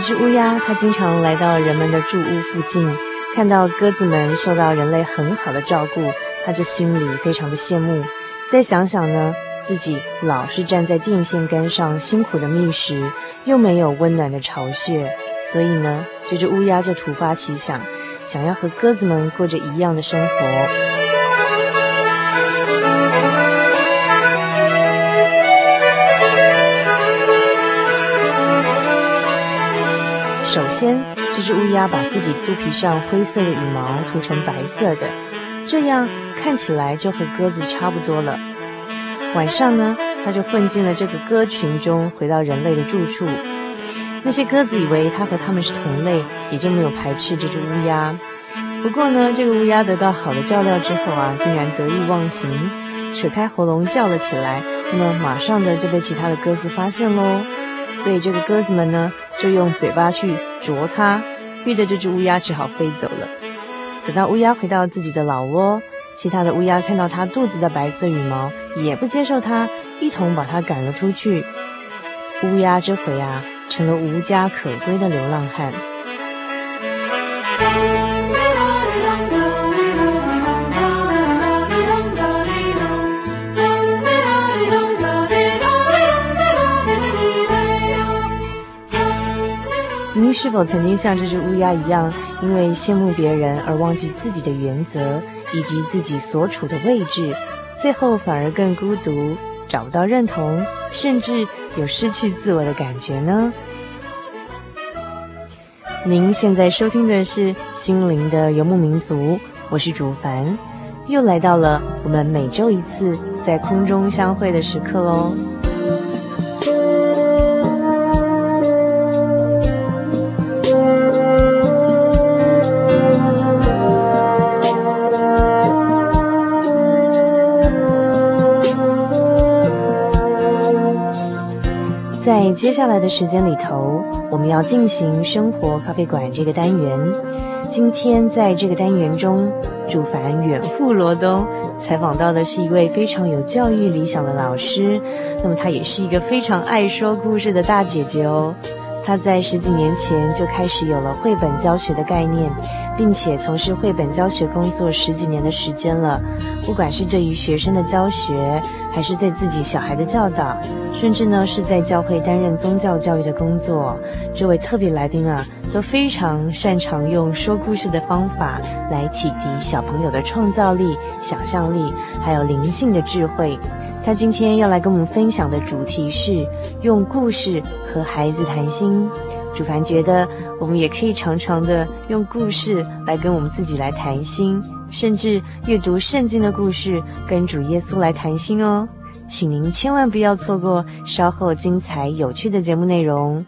一只乌鸦，它经常来到人们的住屋附近，看到鸽子们受到人类很好的照顾，它就心里非常的羡慕。再想想呢，自己老是站在电线杆上辛苦的觅食，又没有温暖的巢穴，所以呢，这只乌鸦就突发奇想，想要和鸽子们过着一样的生活。首先，这只乌鸦把自己肚皮上灰色的羽毛涂成白色的，这样看起来就和鸽子差不多了。晚上呢，它就混进了这个鸽群中，回到人类的住处。那些鸽子以为它和它们是同类，也就没有排斥这只乌鸦。不过呢，这个乌鸦得到好的照料之后啊，竟然得意忘形，扯开喉咙叫了起来。那么马上的就被其他的鸽子发现喽。所以这个鸽子们呢，就用嘴巴去啄它，逼得这只乌鸦只好飞走了。等到乌鸦回到自己的老窝，其他的乌鸦看到它肚子的白色羽毛，也不接受它，一同把它赶了出去。乌鸦这回啊，成了无家可归的流浪汉。您是否曾经像这只乌鸦一样，因为羡慕别人而忘记自己的原则以及自己所处的位置，最后反而更孤独，找不到认同，甚至有失去自我的感觉呢？您现在收听的是《心灵的游牧民族》，我是主凡，又来到了我们每周一次在空中相会的时刻喽。接下来的时间里头，我们要进行生活咖啡馆这个单元。今天在这个单元中，主凡远赴罗东采访到的是一位非常有教育理想的老师，那么她也是一个非常爱说故事的大姐姐哦。她在十几年前就开始有了绘本教学的概念，并且从事绘本教学工作十几年的时间了。不管是对于学生的教学，还是对自己小孩的教导，甚至呢是在教会担任宗教教育的工作，这位特别来宾啊，都非常擅长用说故事的方法来启迪小朋友的创造力、想象力，还有灵性的智慧。他今天要来跟我们分享的主题是用故事和孩子谈心。主凡觉得我们也可以常常的用故事来跟我们自己来谈心，甚至阅读圣经的故事跟主耶稣来谈心哦。请您千万不要错过稍后精彩有趣的节目内容。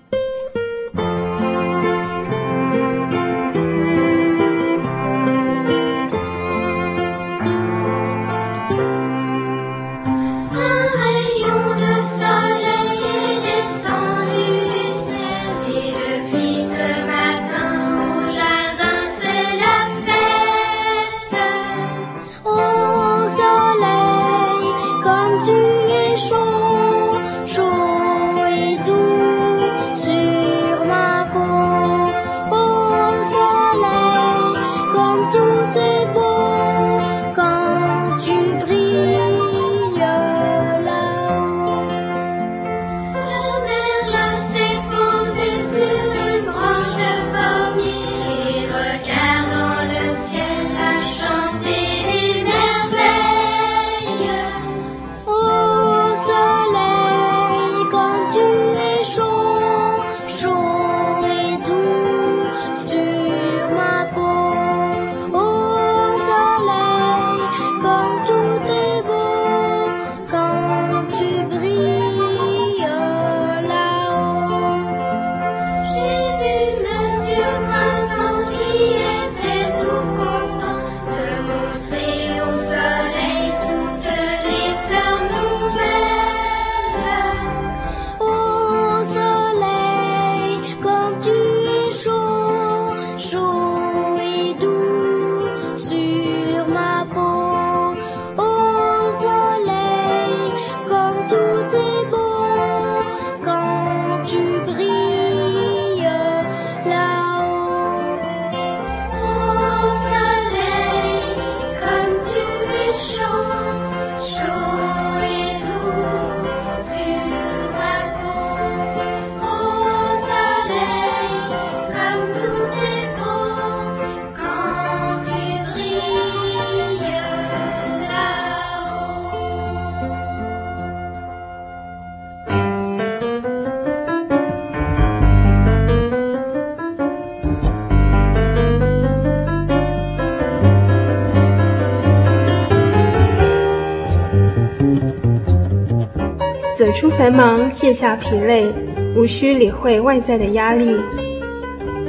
出繁忙，卸下疲累，无需理会外在的压力，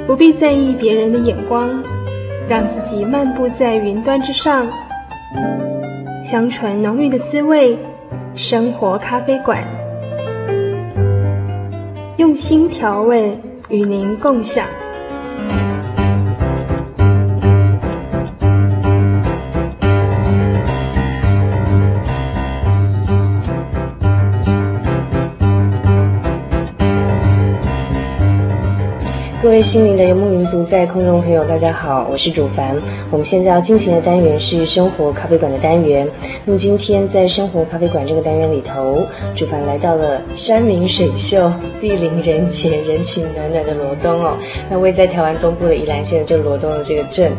不必在意别人的眼光，让自己漫步在云端之上，香醇浓郁的滋味，生活咖啡馆，用心调味，与您共享。各位心灵的游牧民族，在空中朋友，大家好，我是主凡。我们现在要进行的单元是生活咖啡馆的单元。那么今天在生活咖啡馆这个单元里头，主凡来到了山明水秀、地灵人杰、人情暖暖的罗东哦。那位在台湾东部的宜兰县的这个罗东的这个镇。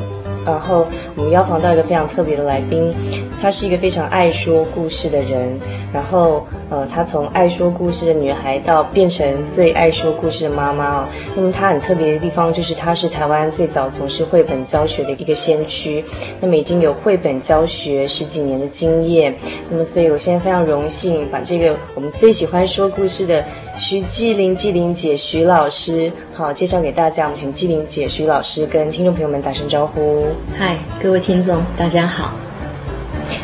然后我们邀访到一个非常特别的来宾，她是一个非常爱说故事的人。然后，呃，她从爱说故事的女孩到变成最爱说故事的妈妈哦。那么她很特别的地方就是她是台湾最早从事绘本教学的一个先驱。那么已经有绘本教学十几年的经验。那么所以我现在非常荣幸把这个我们最喜欢说故事的。徐纪玲，纪灵姐，徐老师，好，介绍给大家。我们请纪灵姐、徐老师跟听众朋友们打声招呼。嗨，各位听众，大家好。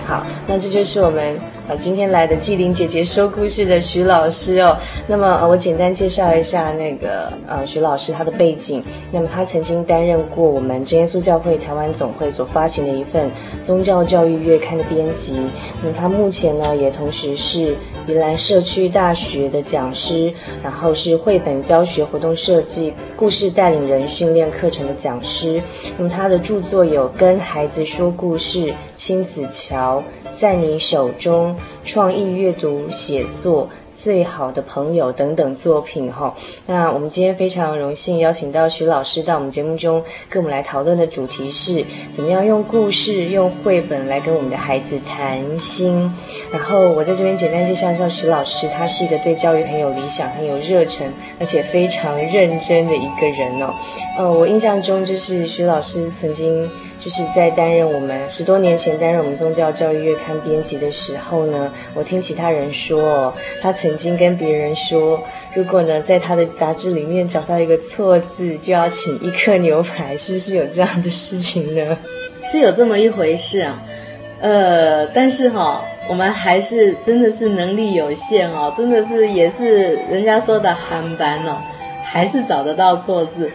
好，那这就是我们。今天来的纪灵姐姐说故事的徐老师哦，那么呃，我简单介绍一下那个呃徐老师他的背景。那么他曾经担任过我们真耶稣教会台湾总会所发行的一份宗教教育月刊的编辑。那么他目前呢也同时是宜兰社区大学的讲师，然后是绘本教学活动设计、故事带领人训练课程的讲师。那么他的著作有《跟孩子说故事》、亲子桥。在你手中，创意阅读写作最好的朋友等等作品哈。那我们今天非常荣幸邀请到徐老师到我们节目中，跟我们来讨论的主题是怎么样用故事、用绘本来跟我们的孩子谈心。然后我在这边简单介绍一下徐老师，他是一个对教育很有理想、很有热忱，而且非常认真的一个人哦。呃，我印象中就是徐老师曾经。就是在担任我们十多年前担任我们宗教教育月刊编辑的时候呢，我听其他人说，他曾经跟别人说，如果呢在他的杂志里面找到一个错字，就要请一客牛排，是不是有这样的事情呢？是有这么一回事啊，呃，但是哈、我们还是真的是能力有限哦，真的是也是人家说的憨班哦，还是找得到错字，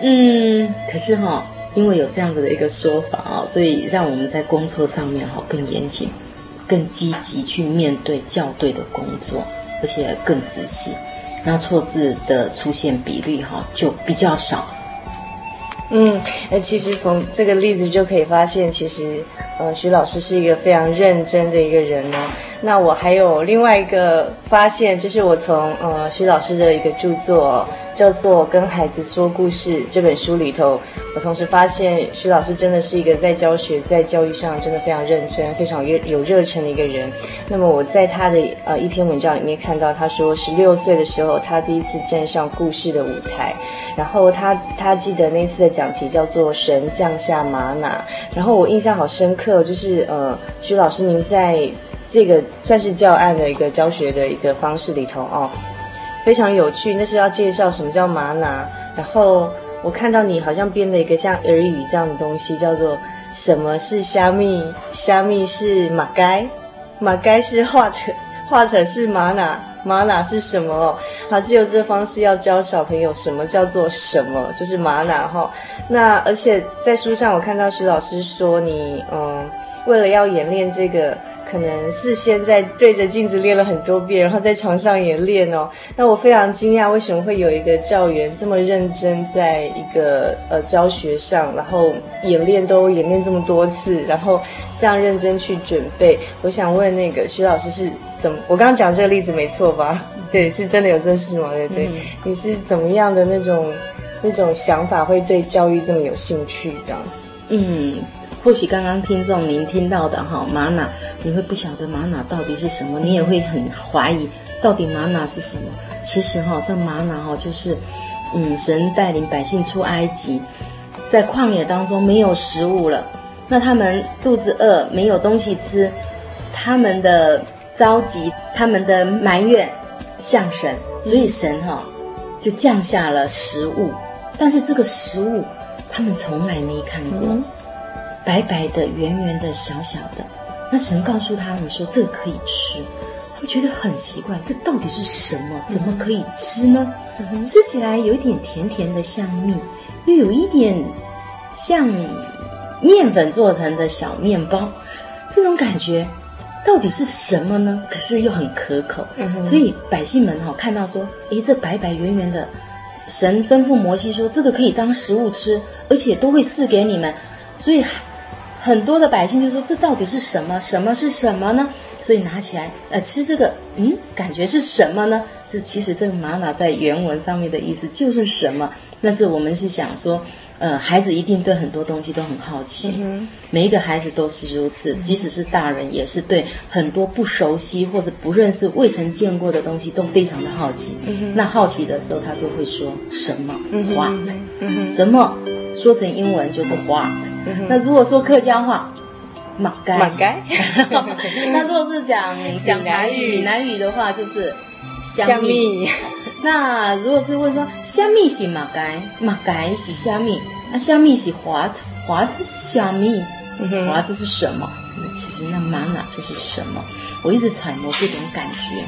嗯，可是哈、因为有这样子的一个说法啊，所以让我们在工作上面哈更严谨、更积极去面对校对的工作，而且更仔细，那错字的出现比率哈就比较少。嗯，其实从这个例子就可以发现，其实呃徐老师是一个非常认真的一个人呢。那我还有另外一个发现，就是我从呃徐老师的一个著作。叫做《跟孩子说故事》这本书里头，我同时发现徐老师真的是一个在教学、在教育上真的非常认真、非常有有热忱的一个人。那么我在他的呃一篇文章里面看到，他说十六岁的时候，他第一次站上故事的舞台，然后他他记得那次的讲题叫做“神降下吗哪”，然后我印象好深刻，就是呃徐老师您在这个算是教案的一个教学的一个方式里头哦。非常有趣，那是要介绍什么叫吗哪。然后我看到你好像编了一个像耳语这样的东西，叫做什么是虾米？虾米是马该，马该是画者，画者是吗哪，吗哪是什么？好，只有这个方式要教小朋友什么叫做什么，就是吗哪哈。那而且在书上我看到徐老师说你嗯，为了要演练这个。可能事先在对着镜子练了很多遍，然后在床上也练哦。那我非常惊讶，为什么会有一个教员这么认真，在一个呃教学上，然后演练都演练这么多次，然后这样认真去准备。我想问那个徐老师是怎么？我刚刚讲这个例子没错吧？对，是真的有这事吗？对对，嗯、你是怎么样的那种那种想法，会对教育这么有兴趣？这样，嗯。或许刚刚听众您听到的哈吗哪，你会不晓得吗哪到底是什么，你也会很怀疑到底吗哪是什么。其实哈，这吗哪哈就是，嗯，神带领百姓出埃及，在旷野当中没有食物了，那他们肚子饿，没有东西吃，他们的着急他们的埋怨向神，所以神哈、就降下了食物，但是这个食物他们从来没看过，白白的、圆圆的、小小的。那神告诉他们说，这个可以吃，他们觉得很奇怪，这到底是什么？怎么可以吃呢？嗯、吃起来有一点甜甜的，像蜜，又有一点像面粉做成的小面包，这种感觉。到底是什么呢？可是又很可口，嗯、所以百姓们哈、哦、看到说，诶，这白白圆圆的，神吩咐摩西说，这个可以当食物吃，而且都会赐给你们。所以很多的百姓就说，这到底是什么？什么是什么呢？所以拿起来呃吃这个，嗯，感觉是什么呢？这其实这个玛瑙在原文上面的意思就是什么？但是我们是想说。呃，孩子一定对很多东西都很好奇，嗯、每一个孩子都是如此，嗯，即使是大人，也是对很多不熟悉或者不认识、未曾见过的东西都非常的好奇。嗯、那好奇的时候，他就会说什么、嗯、what，、嗯、什么？说成英文就是 what、嗯。那如果说客家话，马该。马该。那如果是讲讲台语、闽南语的话，就是香蜜。那如果是问说虾米是马该，马该是虾米，那虾米是 what，what 是虾米，what 这是什么？其实那玛瑙就是什么？我一直揣摩这种感觉。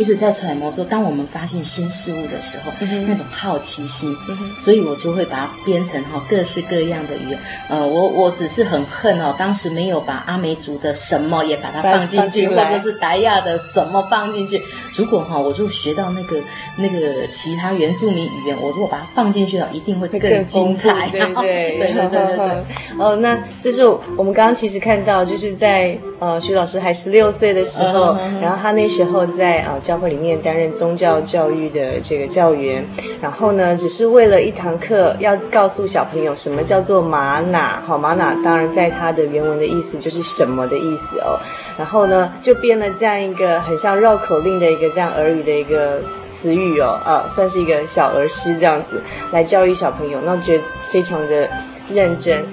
一直在揣摩说，当我们发现新事物的时候，嗯、那种好奇心、嗯，所以我就会把它编成哈各式各样的语言。呃，我我只是很恨哦，当时没有把阿美族的什么也把它放进去，或者是达亚的什么放进去。如果哈，我就学到那个那个其他原住民语言，我如果把它放进去了，一定会更精彩。对对对对对对。哦，那这是我们刚刚其实看到，就是在呃徐老师还十六岁的时候、嗯，然后他那时候在呃。教会里面担任宗教教育的这个教员，然后呢，只是为了一堂课要告诉小朋友什么叫做玛瑙。好，玛瑙当然在它的原文的意思就是什么的意思哦。然后呢，就编了这样一个很像绕口令的一个这样儿语的一个词语哦，呃，算是一个小儿诗这样子来教育小朋友，那我觉得非常的认真，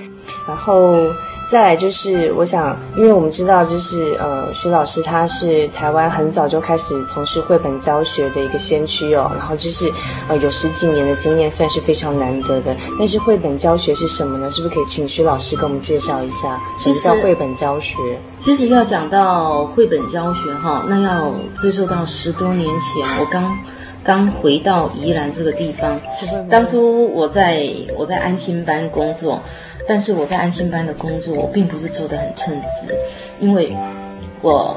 然后。再来就是，我想，因为我们知道，就是呃，徐老师他是台湾很早就开始从事绘本教学的一个先驱哦，然后就是呃有十几年的经验，算是非常难得的。但是绘本教学是什么呢？是不是可以请徐老师给我们介绍一下什么叫绘本教学？其实要讲到绘本教学哈，那要追溯到十多年前，我刚刚回到宜兰这个地方，当初我在我在安心班工作。但是我在安心班的工作，我并不是做得很称职，因为我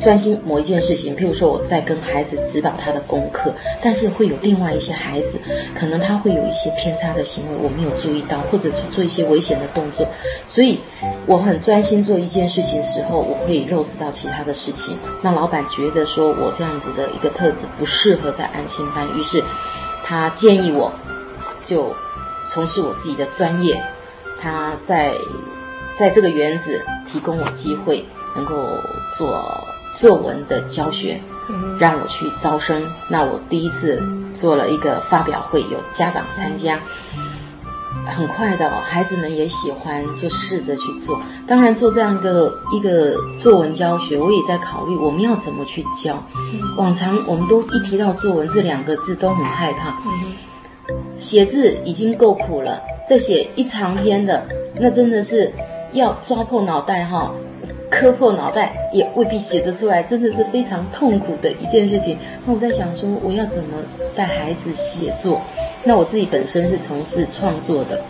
专心某一件事情，譬如说我在跟孩子指导他的功课，但是会有另外一些孩子，可能他会有一些偏差的行为，我没有注意到，或者是做一些危险的动作，所以我很专心做一件事情时候，我会漏失到其他的事情。那老板觉得说我这样子的一个特质不适合在安心班，于是他建议我就从事我自己的专业。他在在这个园子提供我机会，能够做作文的教学，让我去招生。那我第一次做了一个发表会，有家长参加。很快的，孩子们也喜欢，就试着去做。当然，做这样一个一个作文教学，我也在考虑我们要怎么去教。往常我们都一提到作文这两个字都很害怕，写字已经够苦了。这写一长篇的，那真的是要抓破脑袋哈，磕破脑袋也未必写得出来，真的是非常痛苦的一件事情。那我在想说，我要怎么带孩子写作？那我自己本身是从事创作的，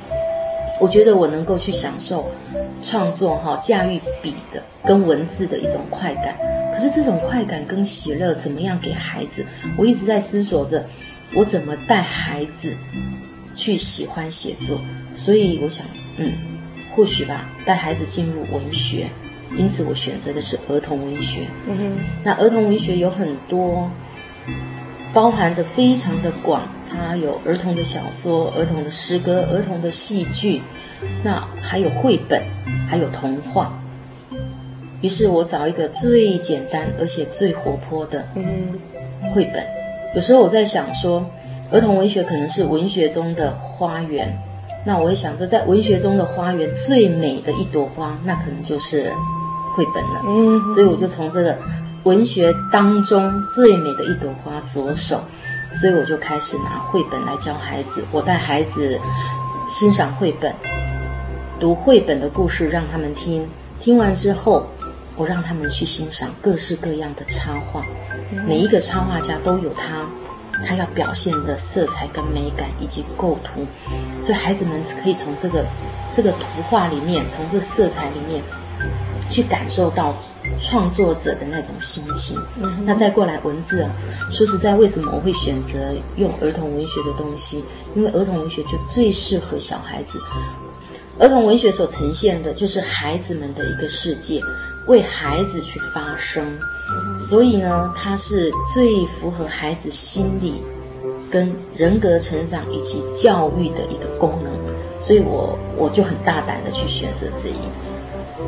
我觉得我能够去享受创作哈，驾驭笔的跟文字的一种快感。可是这种快感跟喜乐怎么样给孩子？我一直在思索着，我怎么带孩子。去喜欢写作，所以我想，嗯，或许吧，带孩子进入文学，因此我选择的是儿童文学。嗯哼，那儿童文学有很多，包含的非常的广，它有儿童的小说、儿童的诗歌、儿童的戏剧，那还有绘本，还有童话。于是我找一个最简单而且最活泼的绘本。有时候我在想说。儿童文学可能是文学中的花园，那我会想说，在文学中的花园最美的一朵花，那可能就是绘本了。嗯，所以我就从这个文学当中最美的一朵花着手，所以我就开始拿绘本来教孩子。我带孩子欣赏绘本，读绘本的故事让他们听，听完之后，我让他们去欣赏各式各样的插画。每一个插画家都有他他要表现的色彩跟美感以及构图，所以孩子们可以从这个这个图画里面，从这色彩里面去感受到。创作者的那种心情，嗯、那再过来文字啊，说实在，为什么我会选择用儿童文学的东西？因为儿童文学就最适合小孩子。儿童文学所呈现的就是孩子们的一个世界，为孩子去发声，所以呢，它是最符合孩子心理跟人格成长以及教育的一个功能。所以我我就很大胆的去选择这一。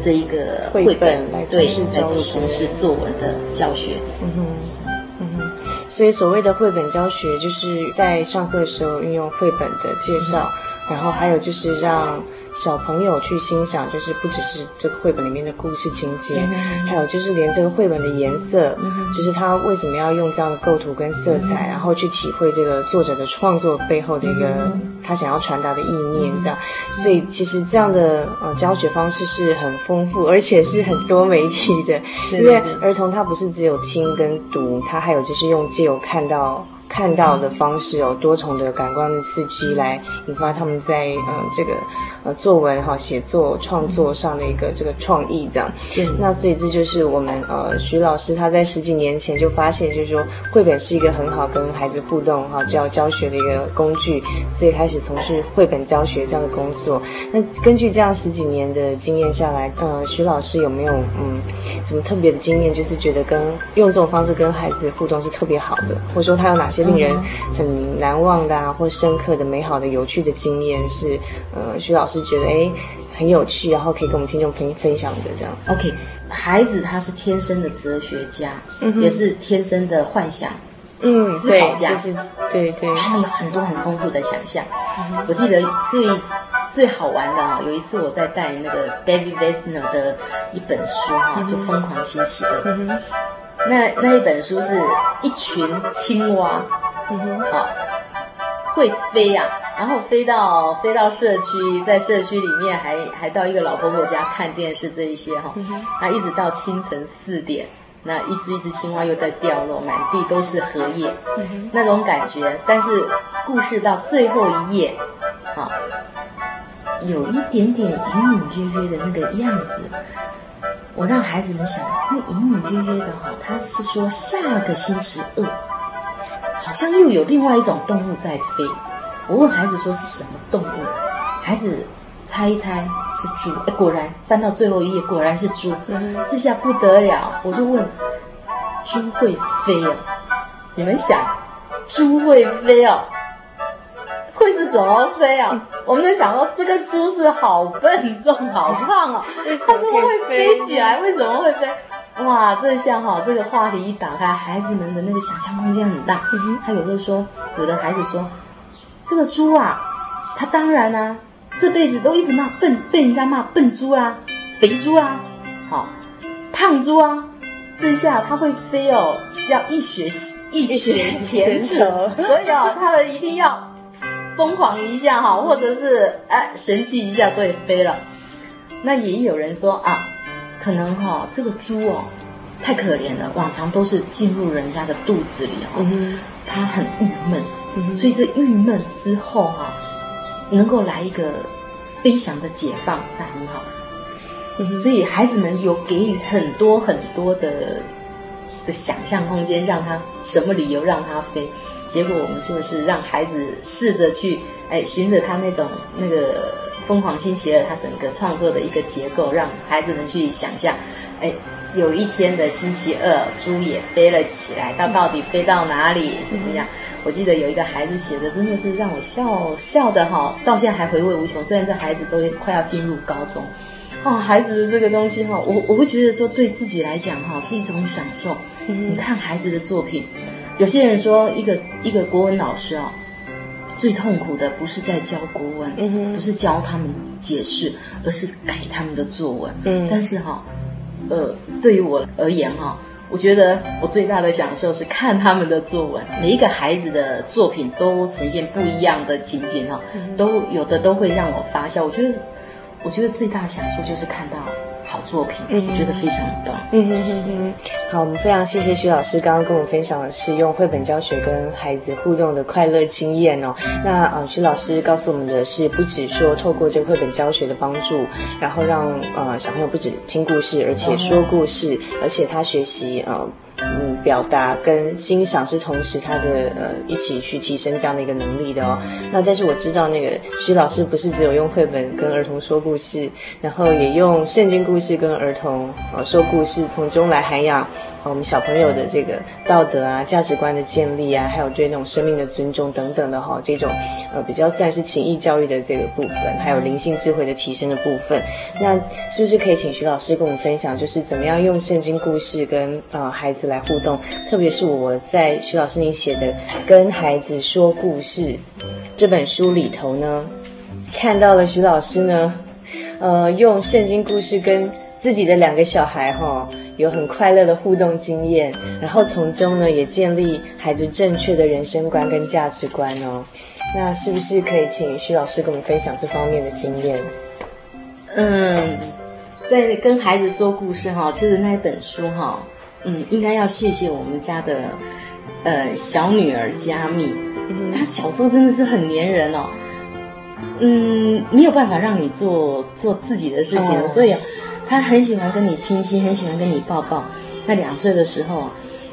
这一个绘本来对来做从事作文的教学，嗯哼，嗯哼，所以所谓的绘本教学，就是在上课的时候运用绘本的介绍，嗯、然后还有就是让。小朋友去欣赏，就是不只是这个绘本里面的故事情节，还有就是连这个绘本的颜色，就是他为什么要用这样的构图跟色彩，然后去体会这个作者的创作背后的一个他想要传达的意念，这样。所以其实这样的呃教学方式是很丰富，而且是很多媒体的，因为儿童他不是只有听跟读，他还有就是用借由看到。看到的方式有多重的感官的刺激，来引发他们在嗯这个呃作文哈写作创作上的一个这个创意这样。嗯、那所以这就是我们呃徐老师他在十几年前就发现，就是说绘本是一个很好跟孩子互动哈教教学的一个工具，所以开始从事绘本教学这样的工作。那根据这样十几年的经验下来，呃徐老师有没有嗯什么特别的经验，就是觉得跟用这种方式跟孩子互动是特别好的，或者说他有哪些？令人很难忘的啊，或深刻的、美好的、有趣的经验是，呃，徐老师觉得哎很有趣，然后可以跟我们听众朋友分享的这样。OK，孩子他是天生的哲学家，嗯、也是天生的幻想，嗯，思考家，就是对对，他们有很多很丰富的想象。嗯、我记得最最好玩的啊，有一次我在带那个 David Wessner 的一本书哈，就《疯狂星期二》。嗯那那一本书是一群青蛙，啊，会飞呀、啊，然后飞到飞到社区，在社区里面还还到一个老婆婆家看电视这一些哈，那一直到清晨四点，那一只一只青蛙又在掉落，满地都是荷叶，嗯，那种感觉。但是故事到最后一页，啊，有一点点隐隐约约的那个样子。我让孩子们想，那隐隐约约的哈，他是说下个星期二，好像又有另外一种动物在飞。我问孩子说是什么动物，孩子猜一猜是猪。哎，果然翻到最后一页，果然是猪。这下不得了，我就问，猪会飞哦？你们想，猪会飞哦？会是怎么飞啊？我们就想说，这个猪是好笨重、好胖哦，它怎么会飞起来？为什么会飞？哇，这下哈，这个话题一打开，孩子们的那个想象空间很大。他有的说，有的孩子说，这个猪啊，他当然啊，这辈子都一直骂笨，被人家骂笨猪啦、肥猪啦，好，胖猪啊，这下他会飞哦，要一雪一雪前程，所以哦，他们一定要。疯狂一下哈，或者是哎神奇一下，所以飞了。那也有人说啊，可能哈这个猪哦太可怜了，往常都是进入人家的肚子里哈，它很郁闷，所以这郁闷之后哈，能够来一个飞翔的解放，那很好。所以孩子们有给予很多很多的的想象空间，让他什么理由让他飞。结果我们就是让孩子试着去，哎，循着他那种那个疯狂星期二，他整个创作的一个结构，让孩子们去想象，哎，有一天的星期二，猪也飞了起来，它到底飞到哪里？怎么样？我记得有一个孩子写的，真的是让我笑笑的哈，到现在还回味无穷。虽然这孩子都快要进入高中，啊，孩子的这个东西哈，我我会觉得说，对自己来讲哈，是一种享受。你看孩子的作品。有些人说，一个一个国文老师啊，最痛苦的不是在教国文，嗯、不是教他们解释，而是改他们的作文。嗯，但是哈，呃，对于我而言哈，我觉得我最大的享受是看他们的作文，每一个孩子的作品都呈现不一样的情景哈，都有的都会让我发笑。我觉得，我觉得最大的享受就是看到。好作品，嗯，我觉得非常棒。嗯哼哼哼，好，我们非常谢谢徐老师刚刚跟我们分享的是用绘本教学跟孩子互动的快乐经验哦。那呃，徐老师告诉我们的是，不只说透过这个绘本教学的帮助，然后让呃小朋友不止听故事，而且说故事，嗯、而且他学习呃。嗯，表达跟欣赏是同时他的呃一起去提升这样的一个能力的哦。那但是我知道那个徐老师不是只有用绘本跟儿童说故事，然后也用圣经故事跟儿童呃说故事，从中来涵养。我们小朋友的这个道德啊、价值观的建立啊，还有对那种生命的尊重等等的哈，这种呃比较算是情义教育的这个部分，还有灵性智慧的提升的部分，那是不是可以请徐老师跟我们分享，就是怎么样用圣经故事跟呃孩子来互动？特别是我在徐老师你写的《跟孩子说故事》这本书里头呢，看到了徐老师呢，呃，用圣经故事跟自己的两个小孩哈。有很快乐的互动经验，然后从中呢也建立孩子正确的人生观跟价值观哦。那是不是可以请徐老师跟我们分享这方面的经验？嗯，在跟孩子说故事哈，其实那本书哈，嗯，应该要谢谢我们家的呃小女儿佳蜜，她小时候真的是很黏人哦，嗯，没有办法让你做做自己的事情，哦、所以。他很喜欢跟你亲亲，很喜欢跟你抱抱。那两岁的时候啊，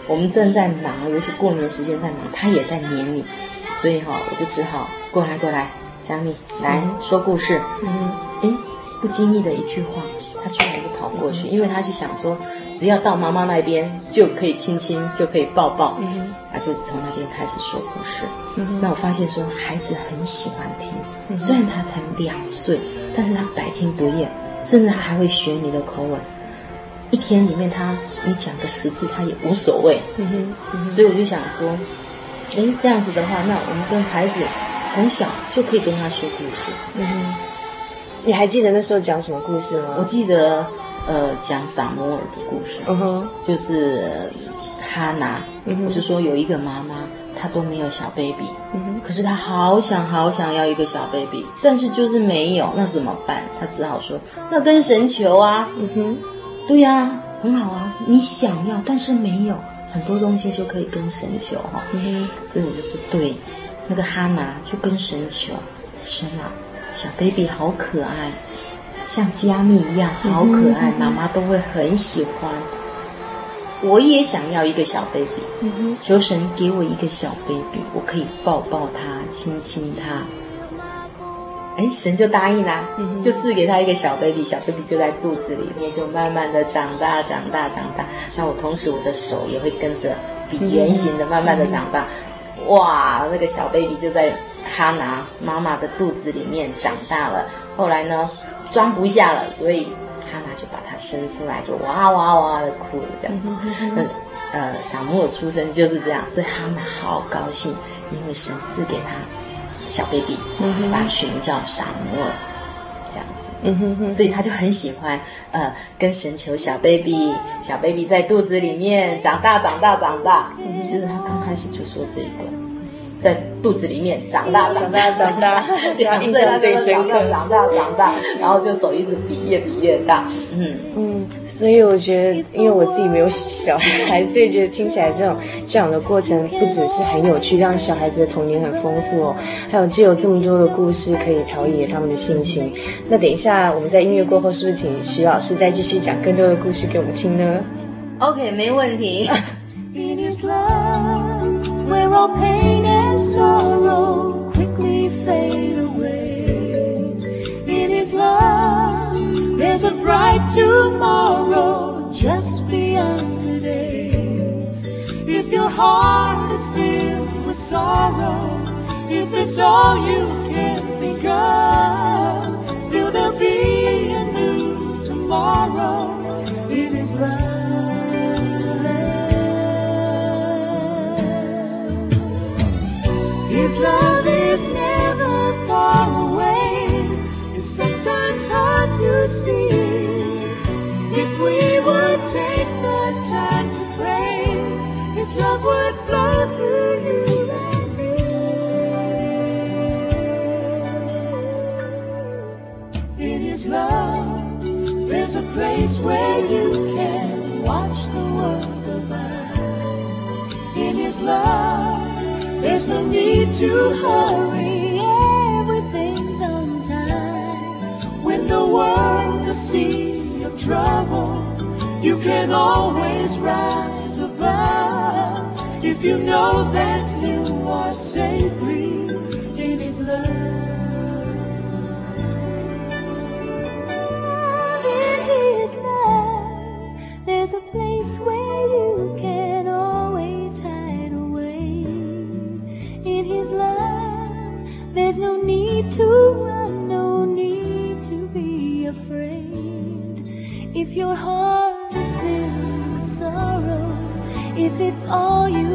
我们正在忙，尤其过年时间在忙，他也在黏你，所以哈、哦，我就只好过来过来，佳蜜来、嗯、说故事。嗯，诶，不经意的一句话，他居然就跑过去，因为他是想说，只要到妈妈那边就可以亲亲，就可以抱抱。嗯，啊就是从那边开始说故事。嗯，那我发现说，孩子很喜欢听，虽然他才两岁，但是他百听不厌。甚至他还会学你的口吻，一天里面他你讲个十次他也无所谓。嗯哼，嗯哼，所以我就想说，哎，这样子的话，那我们跟孩子从小就可以跟他说故事。嗯哼，你还记得那时候讲什么故事吗？我记得，呃，讲撒摩尔的故事。嗯哼，就是哈拿。嗯，我是说有一个妈妈。她都没有小 baby，嗯，可是他好想好想要一个小 baby，但是就是没有，那怎么办？他只好说，那跟神求啊。嗯哼，对呀，啊，很好啊，你想要，但是没有，很多东西就可以跟神求哈。嗯哼，所以我就是，对，那个哈拿就跟神求，神啊，小 baby 好可爱，像加密一样好可爱，妈妈都会很喜欢。我也想要一个小 baby，嗯，求神给我一个小 baby，我可以抱抱他，亲亲他。哎，神就答应啦，嗯，就赐给他一个小 baby，小 baby 就在肚子里面，就慢慢的长大，长大，长大。那我同时我的手也会跟着比圆形的慢慢的长大，嗯。哇，那个小 baby 就在哈拿妈妈的肚子里面长大了。后来呢，装不下了，所以。哈拿就把他生出来，就哇哇哇的哭了，这样。那呃，撒母耳出生就是这样，所以他们好高兴，因为神赐给他小 baby，把他取名叫撒母耳，这样子。嗯哼哼，所以他就很喜欢呃，跟神求小 baby，小 baby 在肚子里面长大，长大，长大。嗯，就是他刚开始就说这个。在肚子里面长大，长大，长大，印象最深刻。长大，长大，然后就手一直比，越比越大。嗯嗯，所以我觉得，因为我自己没有小孩，所以觉得听起来这种这样的过程，不只是很有趣，让小孩子的童年很丰富哦，还有就有这么多的故事可以陶冶他们的信心。那等一下我们在音乐过后，是不是请徐老师再继续讲更多的故事给我们听呢？OK，没问题。Sorrow pain and sorrow quickly fade away. In His love, there's a bright tomorrow just beyond today. If your heart is filled with sorrow, if it's all you can think of, still there'll be a new tomorrow in His love. His love is never far away. It's sometimes hard to see. If we would take the time to pray. His love would flow through you and. In His love, there's a place where you can watch the world go by. In His love, there's no need to hurry. Everything's on time. When the world's a sea of trouble, you can always rise above if you know that you are safely in His love. There's a place where you can always hide to run, no need to be afraid. If your heart is filled with sorrow, if it's all you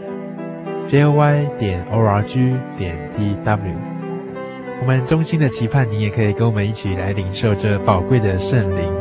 Joy 点 org 点 tw，我们衷心的期盼你也可以跟我们一起来领受这宝贵的圣灵。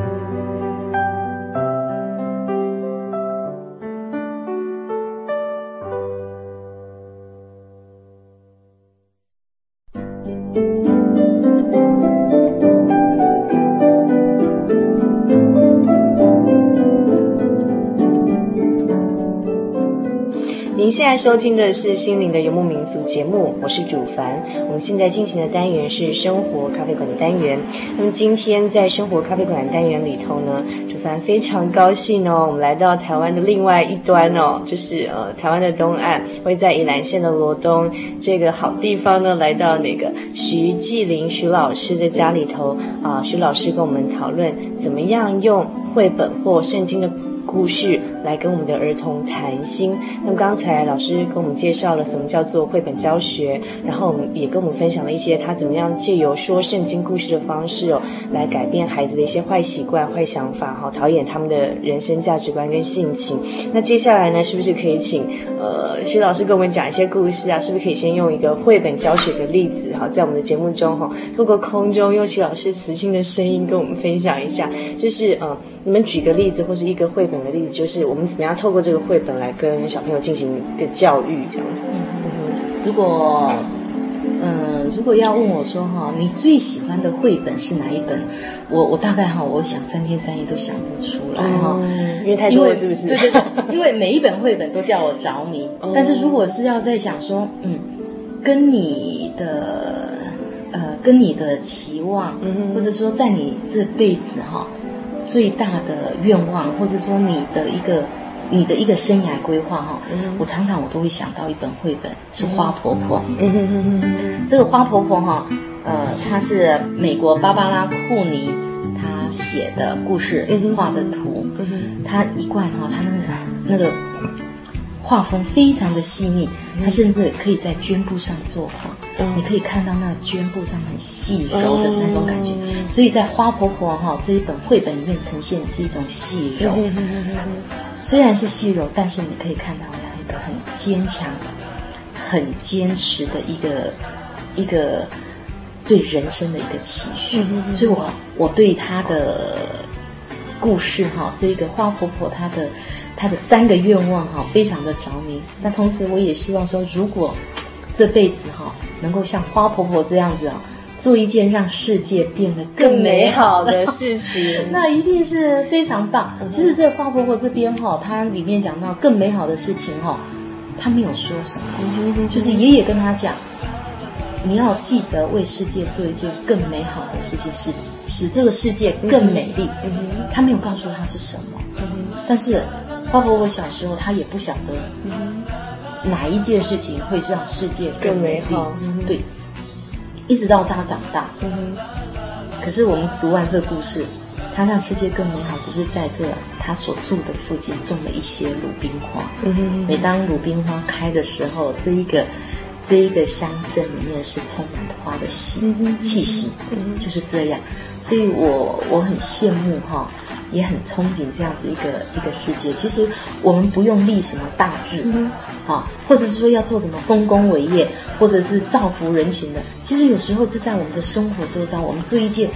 收听的是《心灵的游牧民族》节目，我是主凡。我们现在进行的单元是生活咖啡馆的单元。那么今天在生活咖啡馆单元里头呢，主凡非常高兴哦，我们来到台湾的另外一端哦，就是呃台湾的东岸，会在宜兰县的罗东这个好地方呢，来到那个徐纪林徐老师的家里头啊，徐老师跟我们讨论怎么样用绘本或圣经的。故事来跟我们的儿童谈心。那么刚才老师跟我们介绍了什么叫做绘本教学，然后我们也跟我们分享了一些他怎么样借由说圣经故事的方式哦，来改变孩子的一些坏习惯、坏想法哈，陶冶他们的人生价值观跟性情。那接下来呢，是不是可以请呃徐老师跟我们讲一些故事啊？是不是可以先用一个绘本教学的例子哈，在我们的节目中哈，透过空中用徐老师磁性的声音跟我们分享一下，就是呃，你们举个例子或是一个绘本。的例子就是我们怎么样透过这个绘本来跟小朋友进行一个教育，这样子。如果嗯，如果要问我说哈，你最喜欢的绘本是哪一本？我我大概哈，我想三天三夜都想不出来哈，嗯，因为太多了，是不是？对对对，因为每一本绘本都叫我着迷。但是如果是要在想说，嗯，跟你的呃，跟你的期望，或者说在你这辈子哈最大的愿望，或者说你的一个。你的一个生涯规划哈，我常常我都会想到一本绘本，是《花婆婆》。这个《花婆婆》哈，呃，它是美国芭芭拉库尼她写的故事，画的图，她一贯哈，她那个那个画风非常的细腻，她甚至可以在绢布上作画，你可以看到那绢布上很细柔的那种感觉，所以在《花婆婆》哈这一本绘本里面呈现是一种细柔。虽然是细柔，但是你可以看到这样一个很坚强、很坚持的一个一个对人生的一个期许。所以我我对她的故事哈，这个花婆婆她的她的三个愿望哈，非常的着迷。那同时我也希望说，如果这辈子哈能够像花婆婆这样子啊。做一件让世界变得更美好的事情，那一定是非常棒。其实这花婆婆这边哈，它里面讲到更美好的事情哈，她没有说什么，就是爷爷跟她讲，你要记得为世界做一件更美好的事情，使使这个世界更美丽。她没有告诉她是什么，但是花婆婆小时候她也不晓得哪一件事情会让世界更美好，对。一直到他长大。可是我们读完这个故事，他让世界更美好，只是在这他所住的附近种了一些鲁冰花。嗯哼。每当鲁冰花开的时候，这一个这一个乡镇里面是充满花的气气息，嗯，就是这样。所以我我很羡慕哈。也很憧憬这样子一个一个世界。其实我们不用立什么大志，嗯、啊，或者是说要做什么丰功伟业，或者是造福人群的。其实有时候就在我们的生活周遭，我们做一件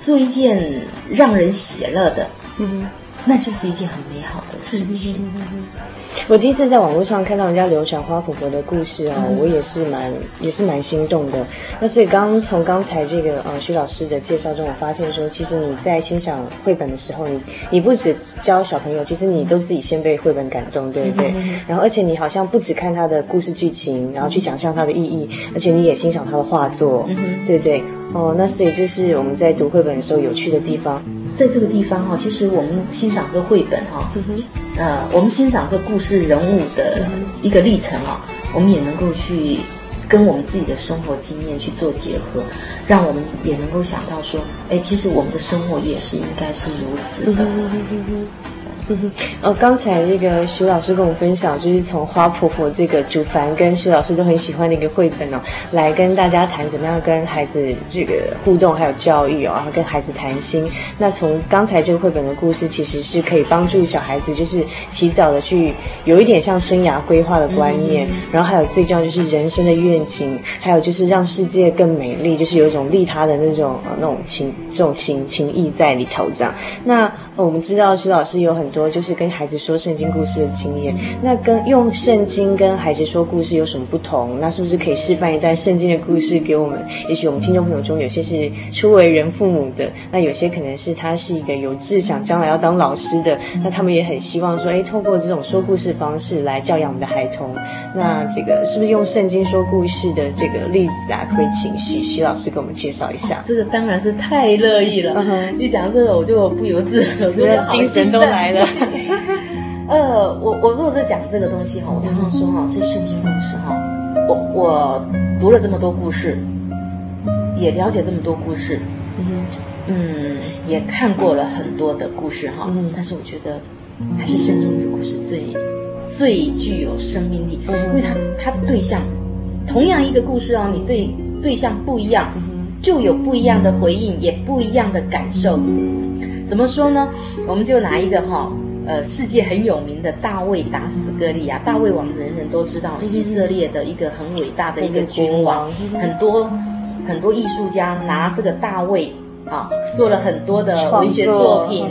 做一件让人喜乐的，嗯，那就是一件很美好的事情。我第一次在网络上看到人家流传花婆婆的故事哦，我也是蛮也是蛮心动的。那所以刚从刚才这个呃徐老师的介绍中，我发现说，其实你在欣赏绘本的时候，你你不止教小朋友，其实你都自己先被绘本感动，对不对？然后而且你好像不止看他的故事剧情，然后去想象它的意义，而且你也欣赏他的画作，对不对？哦，那所以这是我们在读绘本的时候有趣的地方。在这个地方哈，其实我们欣赏这绘本哈，呃，我们欣赏这故事人物的一个历程啊，我们也能够去跟我们自己的生活经验去做结合，让我们也能够想到说，哎，其实我们的生活也是应该是如此的。嗯，哦，刚才那个徐老师跟我们分享，就是从花婆婆这个主凡跟徐老师都很喜欢的一个绘本哦，来跟大家谈怎么样跟孩子这个互动，还有教育哦，然后跟孩子谈心。那从刚才这个绘本的故事，其实是可以帮助小孩子，就是提早的去有一点像生涯规划的观念，嗯、然后还有最重要就是人生的愿景，还有就是让世界更美丽，就是有一种利他的那种呃那种情这种情情谊在里头这样。那我们知道徐老师有很多就是跟孩子说圣经故事的经验，那跟用圣经跟孩子说故事有什么不同？那是不是可以示范一段圣经的故事给我们？也许我们听众朋友中有些是初为人父母的，那有些可能是他是一个有志想将来要当老师的，那他们也很希望说，哎，透过这种说故事方式来教养我们的孩童。那这个是不是用圣经说故事的这个例子啊？可以请徐徐老师给我们介绍一下。这个当然是太乐意了。一讲这个，我就不由自。我觉得精神都来了。呃，我我如果是讲这个东西哈，我常常说哈，是圣经故事哈。我我读了这么多故事，也了解这么多故事，嗯嗯，也看过了很多的故事哈。嗯，但是我觉得还是圣经的故事最最具有生命力，因为它它的对象同样一个故事哦，你对对象不一样，就有不一样的回应，也不一样的感受。怎么说呢？我们就拿一个哈，呃，世界很有名的大卫打死歌利亚。大卫王人人都知道，以色列的一个很伟大的一个君王，很多很多艺术家拿这个大卫啊，做了很多的文学作品，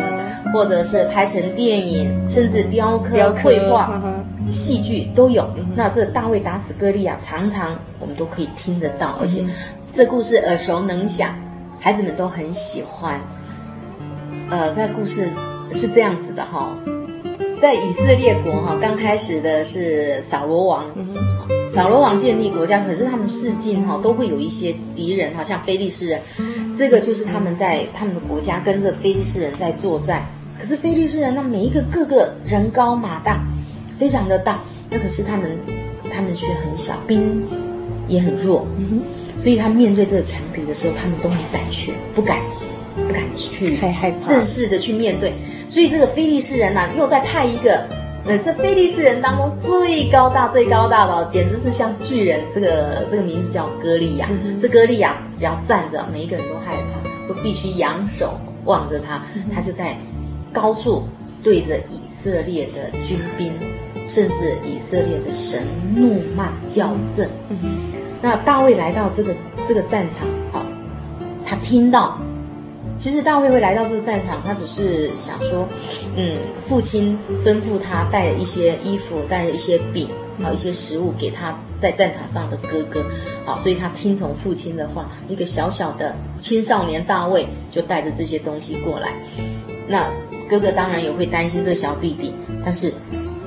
或者是拍成电影，甚至雕刻、绘画。戏剧都有。那这大卫打死歌利亚，常常我们都可以听得到，而且这故事耳熟能详，孩子们都很喜欢。呃，在故事是这样子的哈，在以色列国哈，刚开始的是扫罗王，扫罗王建立国家，可是他们附近哈都会有一些敌人，好像非利士人，这个就是他们在他们的国家跟着非利士人在作战。可是非利士人那每一个个个人高马大，非常的大，那可是他们他们却很小，兵也很弱，所以他面对这个强敌的时候，他们都很胆怯，不敢。不敢去太害怕正式的去面对，所以这个非利士人呢、啊，又在派一个，呃，这非利士人当中最高大、最高大的、哦，简直是像巨人。这个这个名字叫歌利亚。嗯、这歌利亚只要站着，每一个人都害怕，都必须仰首望着他。嗯、他就在高处对着以色列的军兵，甚至以色列的神怒骂叫阵。嗯、那大卫来到这个这个战场啊，他听到。其实大卫会来到这个战场，他只是想说，嗯，父亲吩咐他带一些衣服，带一些饼，还有一些食物给他在战场上的哥哥，好，所以他听从父亲的话，一个小小的青少年大卫就带着这些东西过来。那哥哥当然也会担心这小弟弟，但是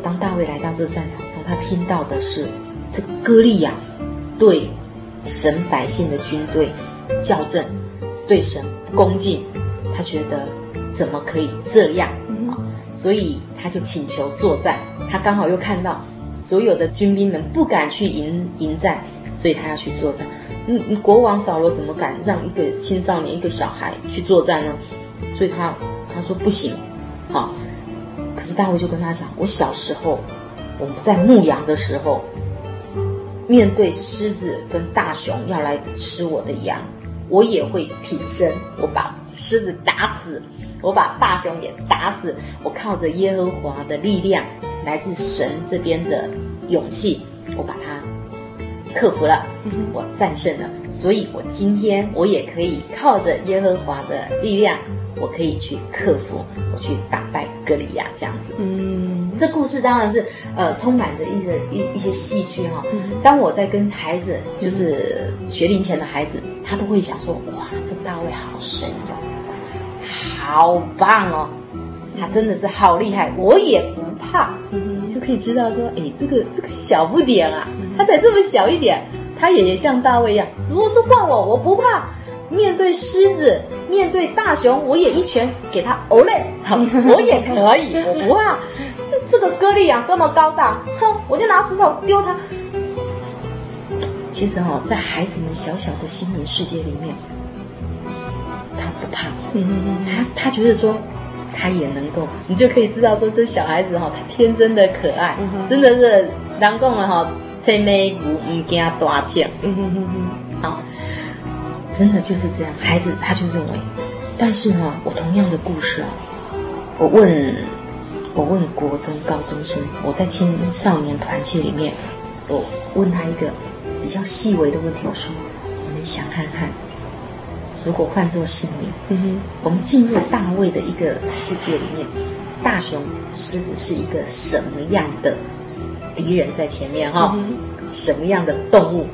当大卫来到这个战场上，他听到的是这歌利亚对神百姓的军队叫阵，对神。恭敬，他觉得怎么可以这样啊？嗯、所以他就请求作战。他刚好又看到所有的军兵们不敢去迎迎战，所以他要去作战。嗯，国王扫罗怎么敢让一个青少年、一个小孩去作战呢？所以他他说不行，好、啊。可是大卫就跟他讲：我小时候我们在牧羊的时候，面对狮子跟大熊要来吃我的羊。我也会挺身，我把狮子打死，我把大熊也打死。我靠着耶和华的力量，来自神这边的勇气，我把它克服了，我战胜了。所以，我今天我也可以靠着耶和华的力量，我可以去克服，我去打败歌利亚这样子。嗯，这故事当然是呃充满着一个一一些戏剧哈。当我在跟孩子，就是学龄前的孩子。他都会想说：“哇，这大卫好神勇，好棒哦！他真的是好厉害，我也不怕。”就可以知道说：“哎，这个这个小不点啊，他才这么小一点，他也像大卫一样。如果是换我，我不怕。面对狮子，面对大熊，我也一拳给他殴嘞，好，我也可以，我不怕。这个歌利亚这么高大，哼，我就拿石头丢他。”其实哈、哦，在孩子们小小的心灵世界里面，他不怕，嗯嗯嗯，他他觉得说，他也能够，你就可以知道说，这小孩子哈、哦，他天真的可爱，嗯、真的是人讲的哈，青梅竹马不惊大枪，嗯哼哼哼，啊，真的就是这样，孩子他就认为，但是呢，我同样的故事啊，我问，我问国中高中生，我在青少年团契里面，我问他一个。比较细微的问题，我说：你们想看看，如果换作是你，嗯哼，我们进入大卫的一个世界里面，大熊、狮子是一个什么样的敌人在前面哈？嗯、什么样的动物？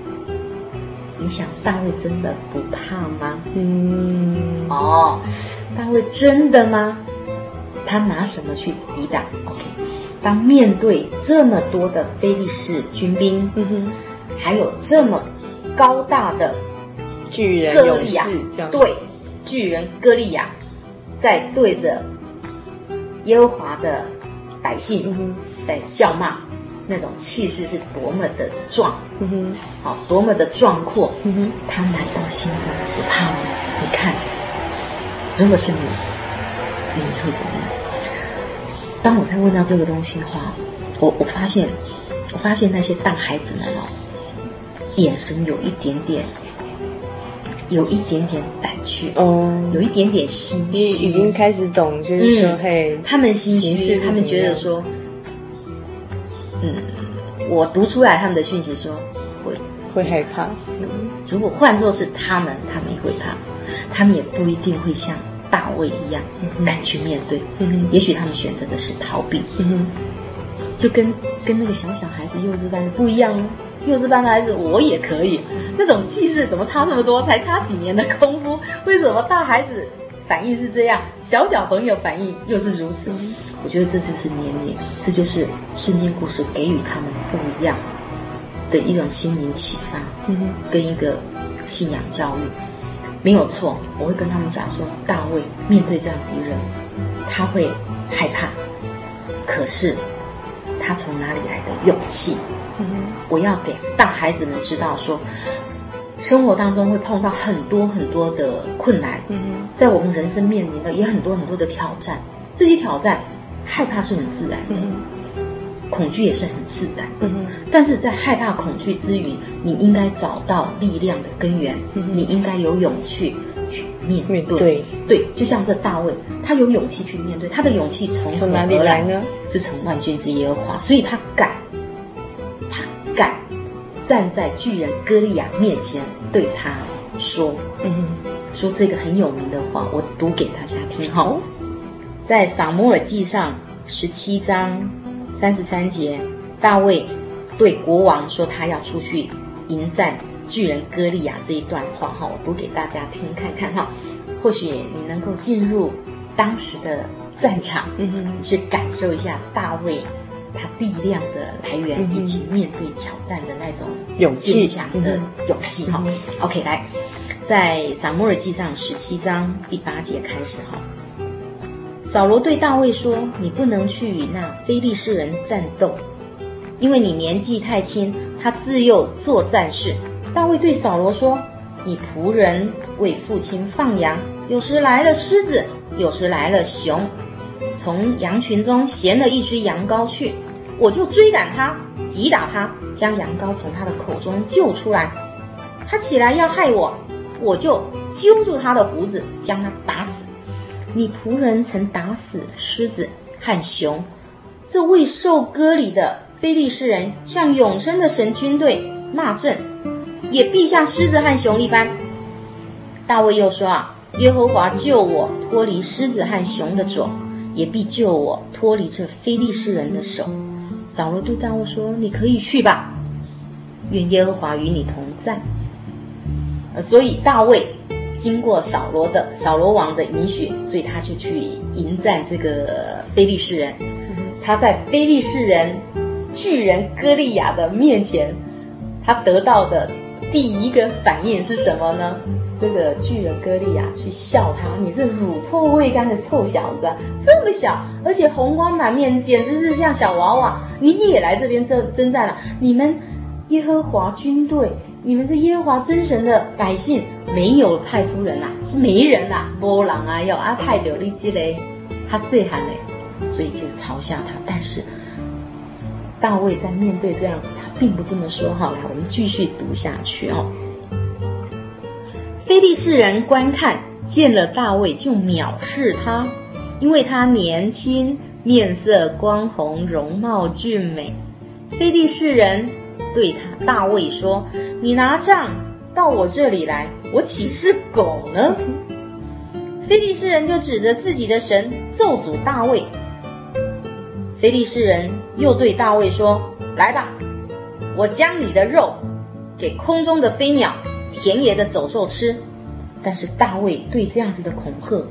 你想，大卫真的不怕吗？嗯，哦，大卫真的吗？他拿什么去抵挡？OK，当面对这么多的非利士军兵，嗯哼。还有这么高大的巨人歌利亚，对，巨人歌利亚在对着耶和华的百姓在叫骂，那种气势是多么的壮，嗯哼好，多么的壮阔，嗯哼他难道心中不怕吗？你看，如果是你，你会怎么样？当我在问到这个东西的话，我我发现，我发现那些大孩子们哦。眼神有一点点，有一点点胆怯，哦，有一点点心虚，已经开始懂，就是说，嘿，他们心虚，他们觉得说，嗯，我读出来他们的讯息说，会会害怕。如果换作是他们，他们也会怕，他们也不一定会像大卫一样敢去面对，也许他们选择的是逃避，就跟跟那个小小孩子幼稚班的不一样哦。幼稚班的孩子我也可以，那种气势怎么差那么多？才差几年的功夫，为什么大孩子反应是这样，小小朋友反应又是如此？我觉得这就是年龄，这就是圣经故事给予他们不一样的一种心灵启发，跟一个信仰教育。没有错，我会跟他们讲说，大卫面对这样敌人，他会害怕，可是他从哪里来的勇气？我要给大孩子们知道说，生活当中会碰到很多很多的困难，在我们人生面临的也很多很多的挑战。这些挑战，害怕是很自然的，恐惧也是很自然的。但是在害怕、恐惧之余，你应该找到力量的根源，你应该有勇气去面对。对，对，就像这大卫，他有勇气去面对，他的勇气从从哪里来呢？就从万军之耶和华，所以他敢。他敢站在巨人歌利亚面前，对他说：“嗯，说这个很有名的话，我读给大家听。好，在撒母耳记上十七章三十三节，大卫对国王说，他要出去迎战巨人歌利亚这一段话。哈，我读给大家听看看哈，或许你能够进入当时的战场，嗯，去感受一下大卫。”他力量的来源，以及面对挑战的那种勇气、坚强的勇气。哈，OK，来，在撒母耳记上十七章第八节开始。哈，扫罗对大卫说：“你不能去与那非利士人战斗，因为你年纪太轻，他自幼做战士。”大卫对扫罗说：“你仆人为父亲放羊，有时来了狮子，有时来了熊，从羊群中衔了一只羊羔去。”我就追赶他，击打他，将羊羔从他的口中救出来。他起来要害我，我就揪住他的胡子，将他打死。你仆人曾打死狮子和熊，这未受割礼的非利士人向永生的神军队骂阵，也必像狮子和熊一般。大卫又说啊，耶和华救我脱离狮子和熊的爪，也必救我脱离这非利士人的手。扫罗对大卫说：“你可以去吧，愿耶和华与你同在。”所以大卫经过扫罗的扫罗王的允许，所以他就去迎战这个非利士人。他在非利士人巨人歌利亚的面前，他得到的第一个反应是什么呢？这个巨人歌利亚去笑他：“你这乳臭未干的臭小子，这么小，而且红光满面，简直是像小娃娃。你也来这边征征战了？你们耶和华军队，你们这耶和华真神的百姓，没有派出人呐，是没人呐，波浪啊，要阿泰德利基雷，他岁寒嘞，所以就嘲笑他。但是大卫在面对这样子，他并不这么说。好，来，我们继续读下去哦。”非利士人观看见了大卫，就藐视他，因为他年轻，面色光红，容貌俊美。非利士人对他大卫说：“你拿杖到我这里来，我岂是狗呢？”非利士人就指着自己的神咒诅大卫。非利士人又对大卫说：“来吧，我将你的肉给空中的飞鸟。”田野的走兽吃，但是大卫对这样子的恐吓、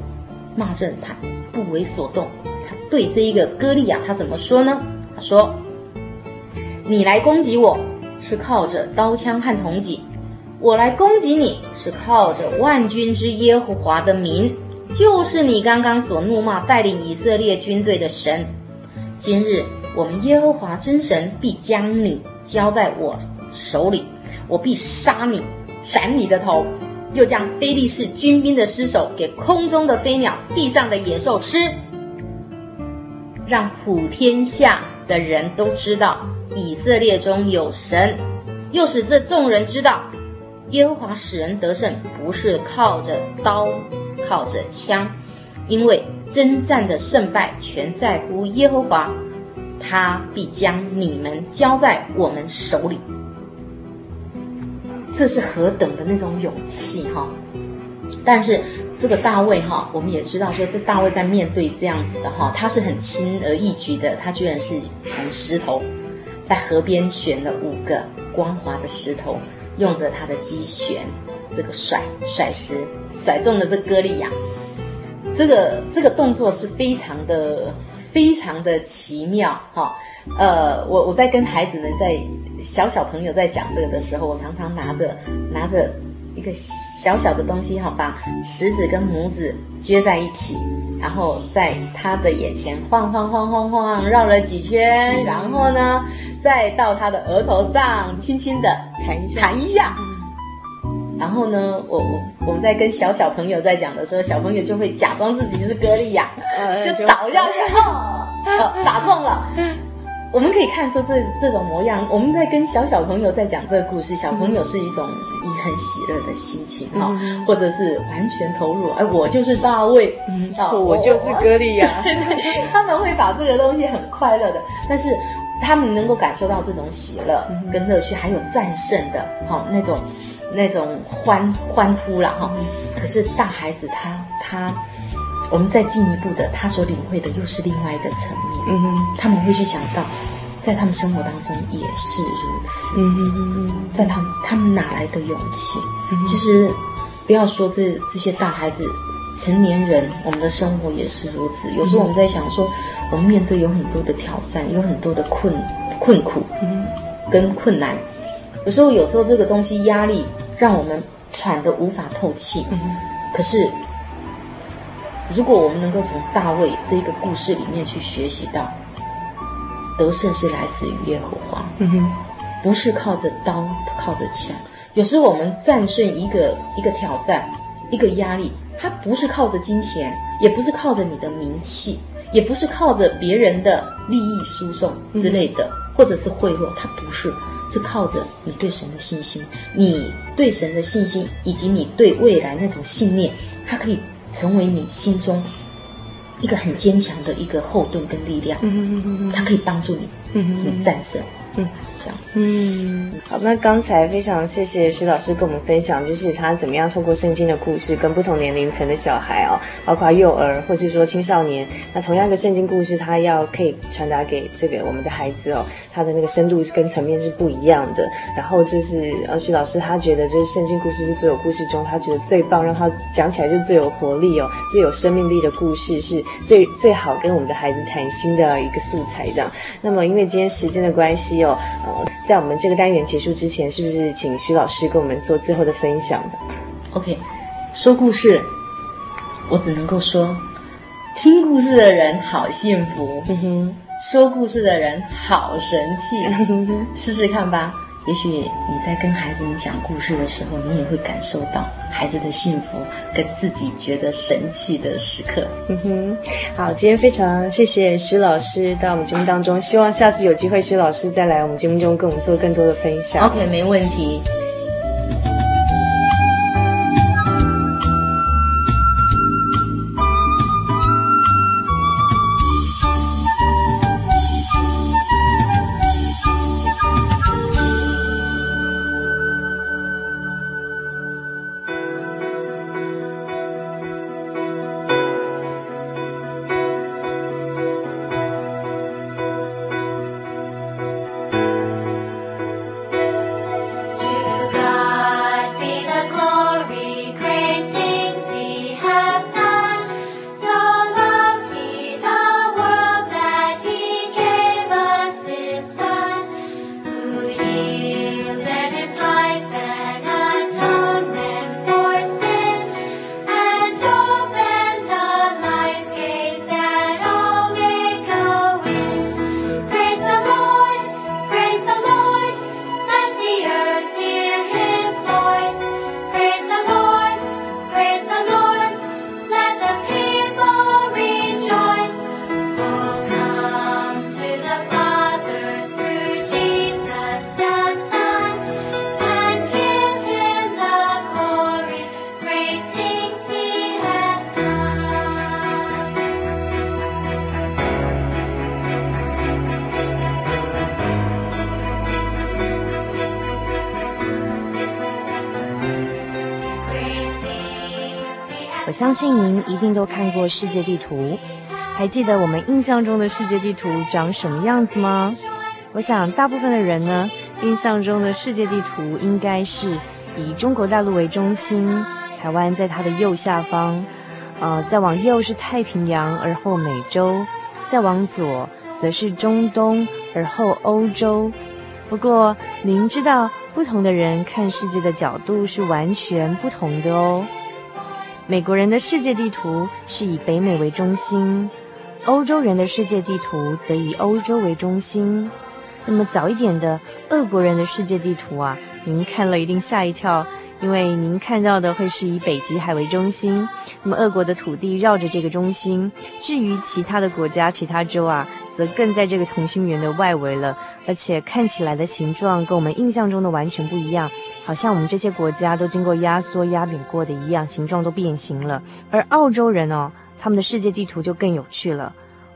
骂阵，他不为所动。他对这一个歌利亚，他怎么说呢？他说：“你来攻击我是靠着刀枪和铜戟，我来攻击你是靠着万军之耶和华的名，就是你刚刚所怒骂带领以色列军队的神。今日我们耶和华真神必将你交在我手里，我必杀你。”斩你的头，又将非利士军兵的尸首给空中的飞鸟、地上的野兽吃，让普天下的人都知道以色列中有神，又使这众人知道耶和华使人得胜，不是靠着刀，靠着枪，因为征战的胜败全在乎耶和华，他必将你们交在我们手里。这是何等的那种勇气哈！但是这个大卫哈，我们也知道说，这大卫在面对这样子的哈，他是很轻而易举的，他居然是从石头在河边选了五个光滑的石头，用着他的机旋，这个甩甩石，甩中了这歌利亚。这个这个动作是非常的非常的奇妙哈、呃，我我在跟孩子们在小小朋友在讲这个的时候，我常常拿着拿着一个小小的东西哈，把食指跟拇指撅在一起，然后在他的眼前晃晃晃晃晃绕了几圈，然后呢，再到他的额头上轻轻的弹一下，弹一下。然后呢，我我我们在跟小小朋友在讲的时候，小朋友就会假装自己是歌利亚，就倒下去，哦，哦，打中了。我们可以看出这这种模样。我们在跟小小朋友在讲这个故事，小朋友是一种以很喜乐的心情哈，嗯、或者是完全投入。哎，我就是大卫，嗯，哦、我就是歌利亚。对对，他们会把这个东西很快乐的，但是他们能够感受到这种喜乐跟乐趣，还有战胜的哈、哦、那种。那种欢欢呼了哈，可是大孩子他他，我们再进一步的，他所领会的又是另外一个层面。嗯哼，他们会去想到，在他们生活当中也是如此。嗯哼在他们他们哪来的勇气？嗯、其实不要说这这些大孩子，成年人我们的生活也是如此。有时候我们在想说，我们面对有很多的挑战，有很多的困困苦，嗯，跟困难。有时候，有时候这个东西压力让我们喘得无法透气。嗯、可是，如果我们能够从大卫这个故事里面去学习到，得胜是来自于耶和华，嗯、哼不是靠着刀，靠着枪。有时候我们战胜一个一个挑战，一个压力，它不是靠着金钱，也不是靠着你的名气，也不是靠着别人的利益输送之类的，嗯、或者是贿赂，它不是。是靠着你对神的信心，你对神的信心，以及你对未来那种信念，它可以成为你心中一个很坚强的一个后盾跟力量。它可以帮助你，你战胜。嗯，这样子。嗯，好，那刚才非常谢谢徐老师跟我们分享，就是他怎么样透过圣经的故事，跟不同年龄层的小孩哦，包括幼儿或是说青少年，那同样一个圣经故事，他要可以传达给这个我们的孩子哦，他的那个深度跟层面是不一样的。然后就是呃，徐老师他觉得就是圣经故事是所有故事中他觉得最棒，让他讲起来就最有活力哦，最有生命力的故事，是最最好跟我们的孩子谈心的一个素材这样。那么因为今天时间的关系哦。呃，在我们这个单元结束之前，是不是请徐老师给我们做最后的分享的？OK，说故事，我只能够说，听故事的人好幸福，嗯哼，说故事的人好神气，试试看吧。也许你在跟孩子们讲故事的时候，你也会感受到孩子的幸福跟自己觉得神奇的时刻。嗯哼，好，今天非常谢谢徐老师到我们节目当中，希望下次有机会徐老师再来我们节目中跟我们做更多的分享。OK，没问题。我相信您一定都看过世界地图，还记得我们印象中的世界地图长什么样子吗？我想大部分的人呢，印象中的世界地图应该是以中国大陆为中心，台湾在它的右下方，呃，再往右是太平洋，而后美洲，再往左则是中东，而后欧洲。不过，您知道不同的人看世界的角度是完全不同的哦。美国人的世界地图是以北美为中心，欧洲人的世界地图则以欧洲为中心。那么早一点的俄国人的世界地图啊，您看了一定吓一跳，因为您看到的会是以北极海为中心。那么俄国的土地绕着这个中心，至于其他的国家、其他州啊。则更在这个同心圆的外围了，而且看起来的形状跟我们印象中的完全不一样，好像我们这些国家都经过压缩压扁过的一样，形状都变形了。而澳洲人哦，他们的世界地图就更有趣了。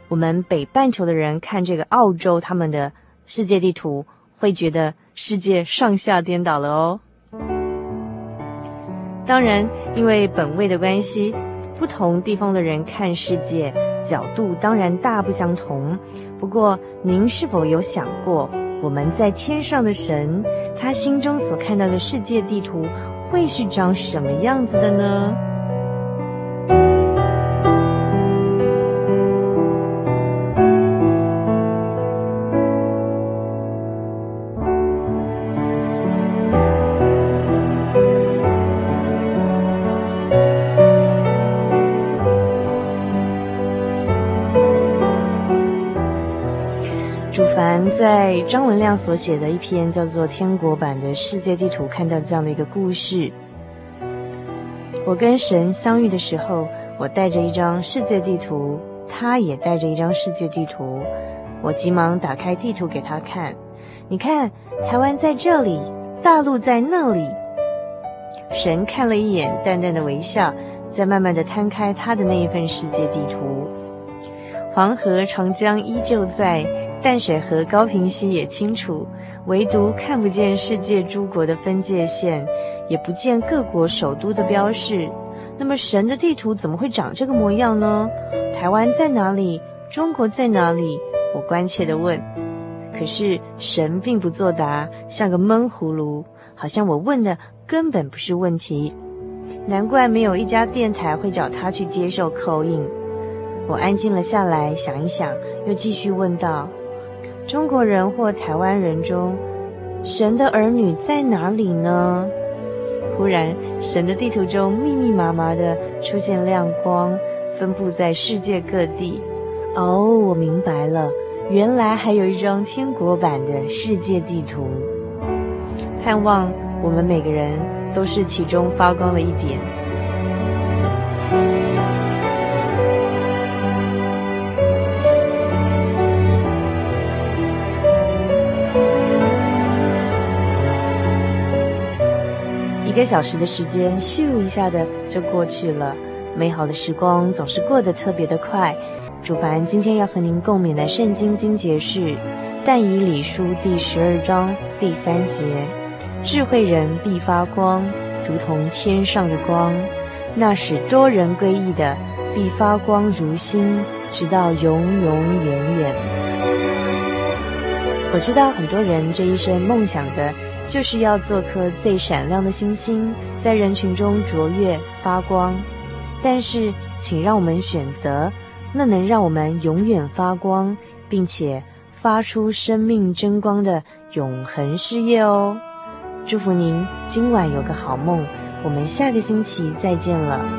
我们北半球的人看这个澳洲他们的世界地图，会觉得世界上下颠倒了哦。当然，因为本位的关系，不同地方的人看世界。角度当然大不相同，不过您是否有想过，我们在天上的神，他心中所看到的世界地图会是长什么样子的呢？在张文亮所写的一篇叫做《天国版的世界地图》，看到这样的一个故事。我跟神相遇的时候，我带着一张世界地图，他也带着一张世界地图。我急忙打开地图给他看，你看，台湾在这里，大陆在那里。神看了一眼，淡淡的微笑，再慢慢的摊开他的那一份世界地图。黄河、长江依旧在。淡水河、高屏溪也清楚，唯独看不见世界诸国的分界线，也不见各国首都的标示。那么神的地图怎么会长这个模样呢？台湾在哪里？中国在哪里？我关切地问。可是神并不作答，像个闷葫芦，好像我问的根本不是问题。难怪没有一家电台会找他去接受 call in。我安静了下来，想一想，又继续问道。中国人或台湾人中，神的儿女在哪里呢？忽然，神的地图中密密麻麻的出现亮光，分布在世界各地。哦，我明白了，原来还有一张天国版的世界地图。盼望我们每个人都是其中发光的一点。一个小时的时间，咻一下的就过去了。美好的时光总是过得特别的快。主凡今天要和您共勉的圣经经节是《但以理书》第十二章第三节：“智慧人必发光，如同天上的光；那使多人归义的，必发光如星，直到永永远远。”我知道很多人这一生梦想的。就是要做颗最闪亮的星星，在人群中卓越发光。但是，请让我们选择那能让我们永远发光，并且发出生命真光的永恒事业哦。祝福您今晚有个好梦，我们下个星期再见了。